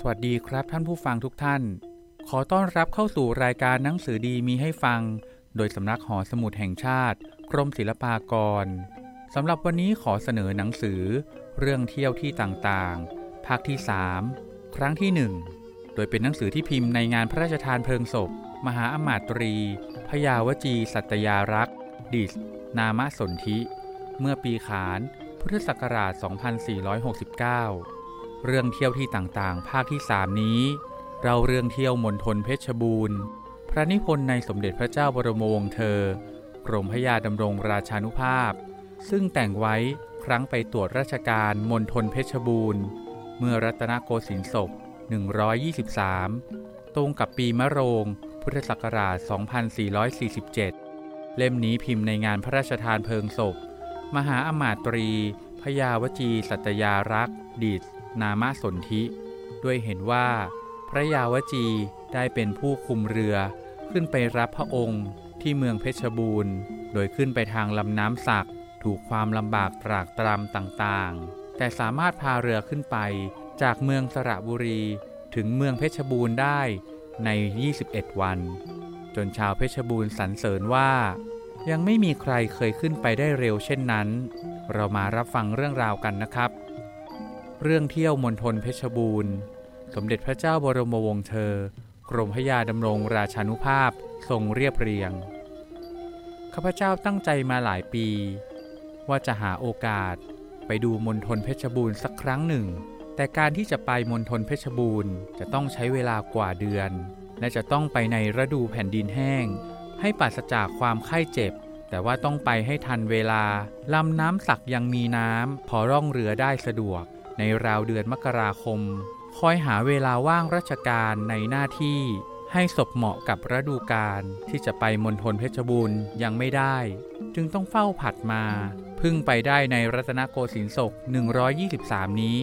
สวัสดีครับท่านผู้ฟังทุกท่าน ขอต้อนรับเข้าสู่รายการหนังสือดีมีให้ฟัง โดยสำนักหอสมุดแห่งชาติ กรมศิลปากรสำหรับวันนี้ขอเสนอหนังสือ เรื่องเที่ยวที่ต่างๆ ภาคที่ 3 ครั้งที่ 1 โดยเป็นหนังสือที่พิมพ์ในงานพระราชทานเพลิงศพ มหาอมาตรี พยาวจี สัตยารักษ์ ดิส นามสนธิ เมื่อปีขาน พุทธศักราช 2469 เรื่องเที่ยวที่ต่างๆ ภาคที่3นี้ เราเรื่องเที่ยวมณฑลเพชรบูรณ์ พระนิพนธ์ในสมเด็จพระเจ้าบรมวงศ์เธอกรมพระยาดำรงราชานุภาพ ซึ่งแต่งไว้ครั้งไปตรวจราชการมณฑลเพชรบูรณ์ เมื่อรัตนโกสินทร์ศพ 123 ตรงกับปีมะโรง พุทธศักราช 2447 เล่มนี้พิมพ์ในงานพระราชทานเพลิงศพ มหาอมาตรีพยาวจีสัตยารักษ์ดิษ นามสนธิ ด้วยเห็นว่า พระยาวจีได้เป็นผู้คุมเรือขึ้นไปรับพระองค์ที่เมืองเพชรบูรณ์ โดยขึ้นไปทางลำน้ำสักถูกความลำบากตรากตรำต่างๆ แต่สามารถพาเรือขึ้นไปจากเมืองสระบุรีถึงเมืองเพชรบูรณ์ได้ใน 21 วัน จนชาวเพชรบูรณ์สรรเสริญว่า ยังไม่มีใครเคยขึ้นไปได้เร็วเช่นนั้น เรามารับฟังเรื่องราวกันนะครับ เรื่องเที่ยวมณฑลเพชรบูรณ์ สมเด็จพระเจ้าบรมวงศ์เธอ กรมพระยาดำรงราชานุภาพทรงเรียบเรียง ข้าพเจ้าตั้งใจมาหลายปี ว่าจะหาโอกาสไปดูมณฑลเพชรบูรณ์สักครั้งหนึ่ง แต่การที่จะไปมณฑลเพชรบูรณ์จะต้องใช้เวลากว่าเดือน และจะต้องไปในฤดูแผ่นดินแห้ง ให้ปราศจากความไข้เจ็บ แต่ว่าต้องไปให้ทันเวลาลำน้ำสักยังมีน้ำพอร่องเรือได้สะดวก ในราวเดือนมกราคม คอยหาเวลาว่างราชการในหน้าที่ให้ศพเหมาะกับฤดูกาลที่จะไปมณฑลเพชรบูรณ์ยังไม่ได้ จึงต้องเฝ้าผัดมา พึ่งไปได้ในรัตนโกสินทร์ศก 123 นี้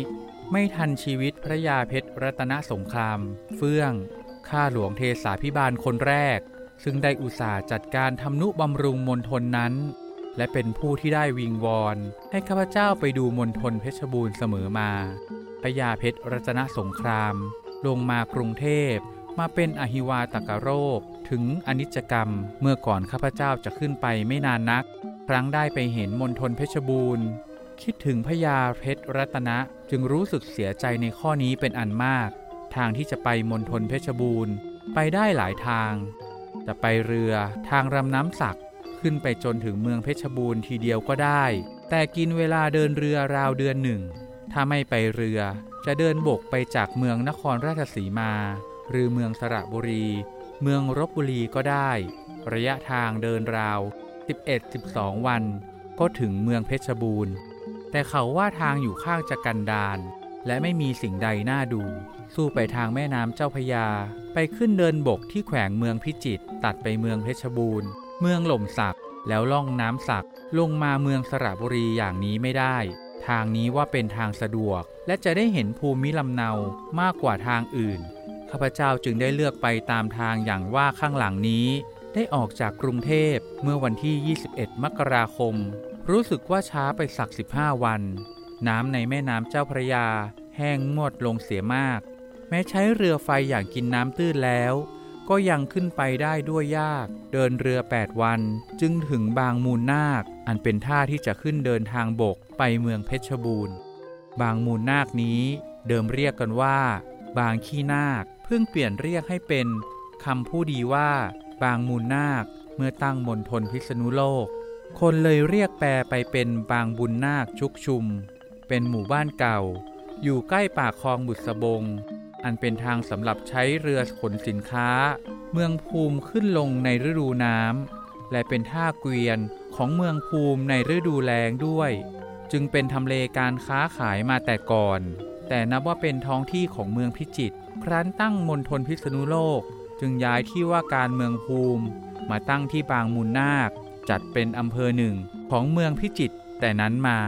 ไม่ทันชีวิตพระยาเพชรรัตนสงคราม เฟื่อง ข้าหลวงเทสาพิบาลคนแรก ซึ่งได้อุตส่าห์จัดการทำนุบำรุงมณฑลนั้น และเป็นผู้ที่ได้วิงวอนให้ข้าพเจ้าไปดูมณฑลเพชรบูรณ์เสมอมาพระยาเพชรรัตนสงคราม ลงมากรุงเทพ มาเป็นอหิวาตกโรค ถึงอนิจกรรมเมื่อก่อนข้าพเจ้าจะขึ้นไปไม่นานนัก ครั้งได้ไปเห็นมณฑลเพชรบูรณ์ คิดถึงพญาเพชรรัตนะจึงรู้สึกเสียใจในข้อนี้เป็นอันมาก ทางที่จะไปมณฑลเพชรบูรณ์ ไปได้หลายทาง จะไปเรือทางรำน้ำสัก ขึ้นไปจนถึงเมืองเพชรบูรณ์ทีเดียวก็ได้ แต่กินเวลาเดินเรือราวเดือนหนึ่ง ถ้าไม่ไปเรือ จะเดินบกไปจากเมืองนครราชสีมา หรือเมืองสระบุรี เมืองรบบุรีก็ได้ ระยะทางเดินราว 11-12 วัน ก็ถึงเมืองเพชรบูรณ์ แต่เขาว่าทางอยู่ข้างจะกันดานและไม่มีสิ่งใดน่าดู สู้ไปทางแม่น้ำเจ้าพยา ไปขึ้นเดินบกที่แขวงเมืองพิจิตรตัดไปเมืองเพชรบูรณ์ เมืองหล่มสักแล้วล่องน้ำสักลงมาเมืองสระบุรีอย่างนี้ไม่ได้ ทางนี้ว่าเป็นทางสะดวก และจะได้เห็นภูมิลำเนามากกว่าทางอื่น ข้าพเจ้าจึงได้เลือกไปตามทางอย่างว่าข้างหลังนี้ ได้ออกจากกรุงเทพเมื่อวันที่ 21 มกราคม รู้สึกว่าช้าไปสัก 15 วัน น้ำในแม่น้ำเจ้าพระยา แห้งงวดลงเสียมาก แม้ใช้เรือไฟอย่างกินน้ำตื้นแล้ว ก็ยังขึ้นไปได้ด้วยยาก เดินเรือ 8 วัน จึงถึงบางมูลนาค อันเป็นท่าที่จะขึ้นเดินทางบกไปเมืองเพชรบูรณ์ บางมูลนาคนี้ เดิมเรียกกันว่า บางขี้นาค เพิ่งเปลี่ยนเรียกให้เป็นคำผู้ดีว่า บางมูลนาค เมื่อตั้งมณฑลพิษณุโลก คนเลยเรียกแปลไปเป็นบางบุญนาคชุกชุม เป็นหมู่บ้านเก่า อยู่ใกล้ปากคลองบุษบง อันเป็นทางสำหรับใช้เรือขนสินค้า เมืองภูมิขึ้นลงในฤดูน้ำและเป็นท่าเกวียนของเมืองภูมิในฤดูแล้งด้วย จึงเป็นทำเลการค้าขายมาแต่ก่อน แต่นับว่าเป็นท้องที่ของเมืองพิจิตรครั้นตั้งมณฑลพิษณุโลก จึงย้ายที่ว่าการเมืองภูมิ มาตั้งที่บางมูลนาค จัดเป็นอำเภอหนึ่งของเมืองพิจิตรแต่นั้นมา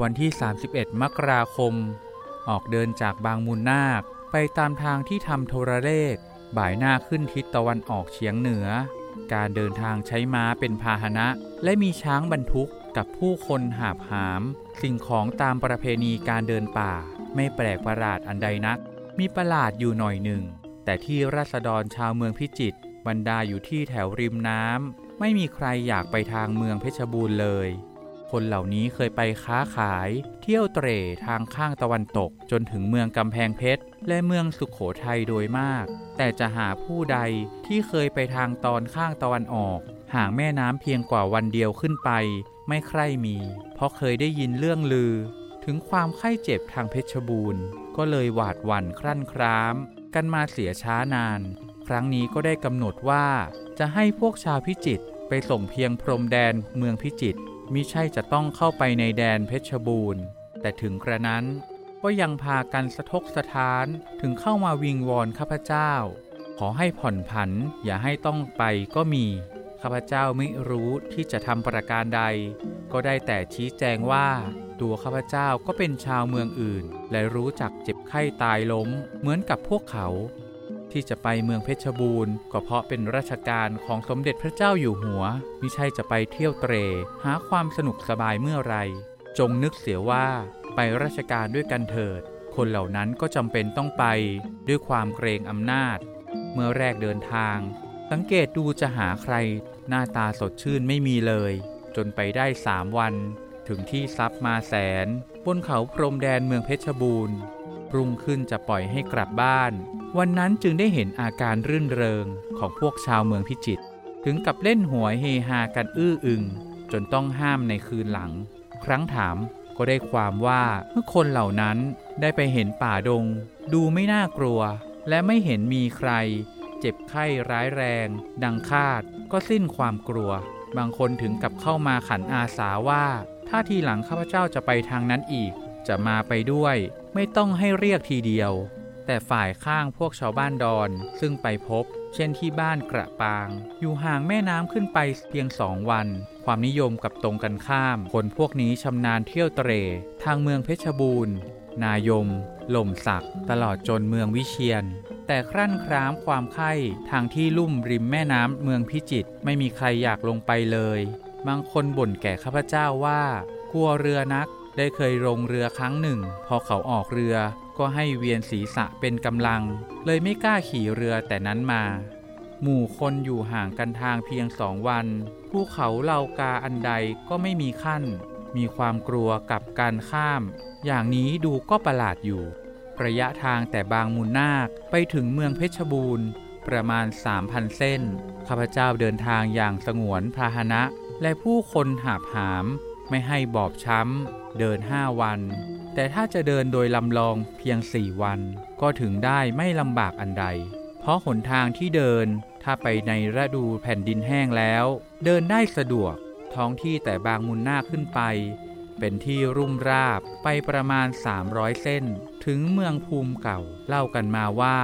วันที่ 31 มกราคม ออกเดินจากบางมูลนาค ไปตามทางที่ทำโทรเลขบ่ายหน้าขึ้นทิศตะวันออกเฉียงเหนือ การเดินทางใช้ม้าเป็นพาหนะ และมีช้างบรรทุกกับผู้คนหาบหาม สิ่งของตามประเพณีการเดินป่า ไม่แปลกประหลาดอันใดนัก มีประหลาดอยู่หน่อยหนึ่ง แต่ที่ราษฎรชาวเมืองพิจิตรบรรดาอยู่ที่แถวริมน้ำไม่มีใครอยากไปทางเมืองเพชรบูรณ์เลย คนเหล่านี้เคยไปค้าขาย เที่ยวเตร่ทางข้างตะวันตกจนถึงเมืองกำแพงเพชร และเมืองสุขโขทัยโดยมาก แต่จะหาผู้ใดที่เคยไปทางตอนข้างตะวันออก ห่างแม่น้ำเพียงกว่าวันเดียวขึ้นไป ไม่ใคร่มี เพราะเคยได้ยินเรื่องลือ ถึงความไข้เจ็บทางเพชรบูรณ์ ก็เลยหวาดหวั่นครั่นคราม กันมาเสียช้านาน ครั้งนี้ก็ได้กำหนดว่า จะให้พวกชาวพิจิตรไปส่งเพียงพรมแดนเมืองพิจิตร มิใช่จะต้องเข้าไปในแดนเพชรบูรณ์ แต่ถึงกระนั้นก็ยังพากันสะทกสะท้านถึงเข้ามาวิงวอนข้าพเจ้า ขอให้ผ่อนผันอย่าให้ต้องไปก็มี ข้าพเจ้าไม่รู้ที่จะทำประการใด ก็ได้แต่ชี้แจงว่า ตัวข้าพเจ้าก็เป็นชาวเมืองอื่น และรู้จักเจ็บไข้ตายล้ม เหมือนกับพวกเขา ที่จะไปเมืองเพชรบูรณ์ก็เพราะเป็นราชการของสมเด็จพระเจ้าอยู่หัวมิใช่จะไปเที่ยวเตร หาความสนุกสบายเมื่อไร จงนึกเสียว่าไปราชการด้วยกันเถิด คนเหล่านั้นก็จำเป็นต้องไปด้วยความเกรงอำนาจ เมื่อแรกเดินทาง สังเกตดูจะหาใคร หน้าตาสดชื่นไม่มีเลย จนไปได้สามวัน ถึงที่ซับมาแสน บนเขาพรมแดนเมืองเพชรบูรณ์ รุ่งขึ้นจะปล่อยให้กลับบ้าน วันนั้นจึงได้เห็นอาการรื่นเริงของพวกชาวเมืองพิจิตรถึงกับเล่นหัวเฮฮากันอื้ออึง จนต้องห้ามในคืนหลัง ครั้งถามก็ได้ความว่าเมื่อคนเหล่านั้นได้ไปเห็นป่าดง ดูไม่น่ากลัว และไม่เห็นมีใคร เจ็บไข้ร้ายแรง ดังคาด ก็สิ้นความกลัว บางคนถึงกับเข้ามาขันอาสาว่า ถ้าทีหลังข้าพเจ้าจะไปทางนั้นอีก จะมาไปด้วย ไม่ต้องให้เรียกทีเดียว แต่ฝ่ายข้างพวกชาวบ้านดอน ซึ่งไปพบ เช่นที่บ้านกระปาง อยู่ห่างแม่น้ำขึ้นไปเพียงสองวัน ความนิยมกับตรงกันข้าม คนพวกนี้ชำนาญเที่ยวเตรทางเมืองเพชรบูรณ์ นายมหล่มสักตลอดจนเมืองวิเชียน แต่ครั่นคร้ามความไข้ทางที่ลุ่มริมแม่น้ำเมืองพิจิตรไม่มีใครอยากลงไปเลย บางคนบ่นแก่ข้าพเจ้าว่า กลัวเรือนัก ได้เคยลงเรือครั้งหนึ่ง พอเขาออกเรือก็ให้เวียนศีรษะเป็นกำลัง เลยไม่กล้าขี่เรือแต่นั้นมา หมู่คนอยู่ห่างกันทางเพียงสองวันภูเขาเหล่ากาอันใดก็ไม่มีขั้น มีความกลัวกับการข้าม อย่างนี้ดูก็ประหลาดอยู่ ระยะทางแต่บางมูลนาคไปถึงเมืองเพชรบูรณ์ ประมาณ 3,000 เส้น ข้าพเจ้าเดินทางอย่างสงวนพาหนะ และผู้คนหาบหาม ไม่ให้บอบช้ำ เดินห้าวัน แต่ถ้าจะเดินโดยลำลองเพียงสี่วัน ก็ถึงได้ไม่ลำบากอันใด เพราะหนทางที่เดินถ้าไปในฤดูแผ่นดินแห้งแล้ว เดินได้สะดวก ท้องที่แต่บางมุนหน้าขึ้นไป เป็นที่รุ่มราบไปประมาณ 300 เส้น ถึงเมืองภูมิเก่า เล่ากันมาว่า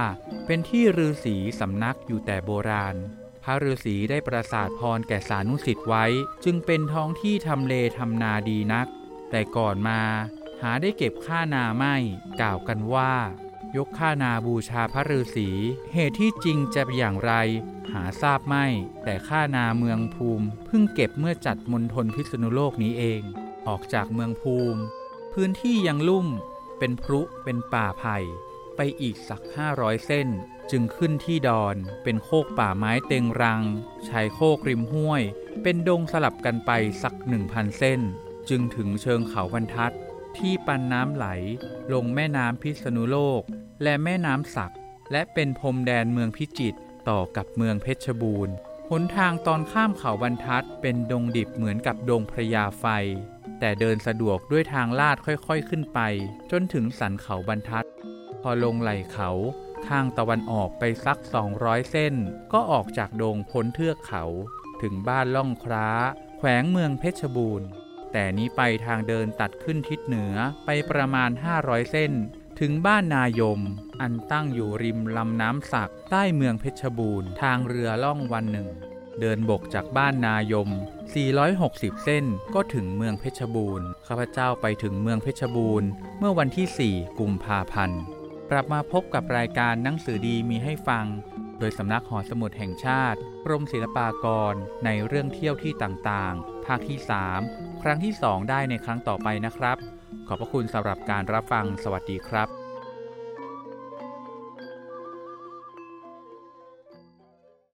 เป็นที่ฤาษีสำนักอยู่แต่โบราณพระฤาษีได้ประสาทพรแก่สานุสิทธิ์ไว้ จึงเป็นท้องที่ทำเลทำนาดีนัก แต่ก่อนมาหาได้เก็บค่านาไม่กล่าวกันว่า ยกค่านาบูชาพระฤาษีเหตุที่จริงจะเป็นอย่างไร หาทราบไม่ แต่ค่านาเมืองภูมิ เพิ่งเก็บเมื่อจัดมณฑลพิษณุโลกนี้เอง ออกจากเมืองภูมิ พื้นที่ยังลุ่ม เป็นพรุเป็นป่าไผ่ไปอีกสักห้าร้อยเส้น จึงขึ้นที่ดอนเป็นโคกป่าไม้เต็งรังชายโคกริมห้วย เป็นดงสลับกันไปสักหนึ่งพันเส้น จึงถึงเชิงเขาบรรทัด ที่ปันน้ำไหลลงแม่น้ำพิษณุโลก และแม่น้ำสัก และเป็นพรมแดนเมืองพิจิตรต่อกับเมืองเพชรบูรณ์หนทางตอนข้ามเขาบรรทัดเป็นดงดิบเหมือนกับดงพระยาไฟ แต่เดินสะดวกด้วยทางลาดค่อยๆขึ้นไป จนถึงสันเขาบรรทัด พอลงไหลเขาทางตะวันออกไปสัก 200 เส้น ก็ออกจากดงพ้นเทือกเขา ถึงบ้านล่องคร้า แขวงเมืองเพชรบูรณ์ แต่นี้ไปทางเดินตัดขึ้นทิศเหนือไปประมาณ 500 เส้น ถึงบ้านนายม อันตั้งอยู่ริมลำน้ำสักใต้เมืองเพชรบูรณ์ ทางเรือล่องวันหนึ่ง เดินบกจากบ้านนายม 460 เส้นก็ถึงเมืองเพชรบูรณ์ ข้าพเจ้าไปถึงเมืองเพชรบูรณ์ เมื่อวันที่ 4 กุมภาพันธ์ กลับมาพบกับรายการหนังสือดีมีให้ฟัง โดยสำนักหอสมุดแห่งชาติกรมศิลปากรในเรื่องเที่ยวที่ต่างๆ ภาคที่ 3 ครั้งที่ 2 ได้ในครั้งต่อไปนะครับ ขอบพระคุณสำหรับการรับฟังสวัสดีครับ